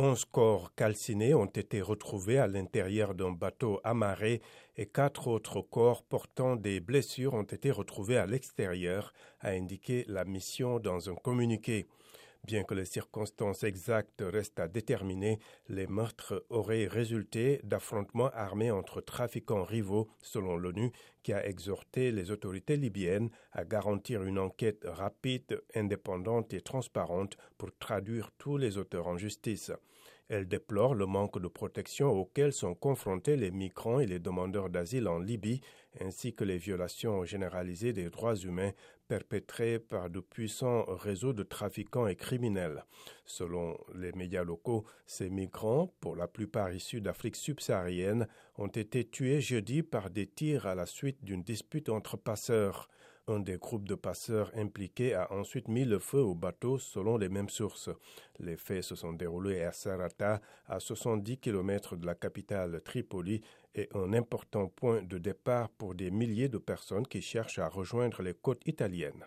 Onze corps calcinés ont été retrouvés à l'intérieur d'un bateau amarré et quatre autres corps portant des blessures ont été retrouvés à l'extérieur, a indiqué la mission dans un communiqué. Bien que les circonstances exactes restent à déterminer, les meurtres auraient résulté d'affrontements armés entre trafiquants rivaux, selon l'ONU, qui a exhorté les autorités libyennes à garantir une enquête rapide, indépendante et transparente pour traduire tous les auteurs en justice. Elle déplore le manque de protection auquel sont confrontés les migrants et les demandeurs d'asile en Libye, ainsi que les violations généralisées des droits humains perpétrées par de puissants réseaux de trafiquants et criminels. Selon les médias locaux, ces migrants, pour la plupart issus d'Afrique subsaharienne, ont été tués jeudi par des tirs à la suite d'une dispute entre passeurs. Un des groupes de passeurs impliqués a ensuite mis le feu au bateau selon les mêmes sources. Les faits se sont déroulés à Sarata, à 70 km de la capitale Tripoli et un important point de départ pour des milliers de personnes qui cherchent à rejoindre les côtes italiennes.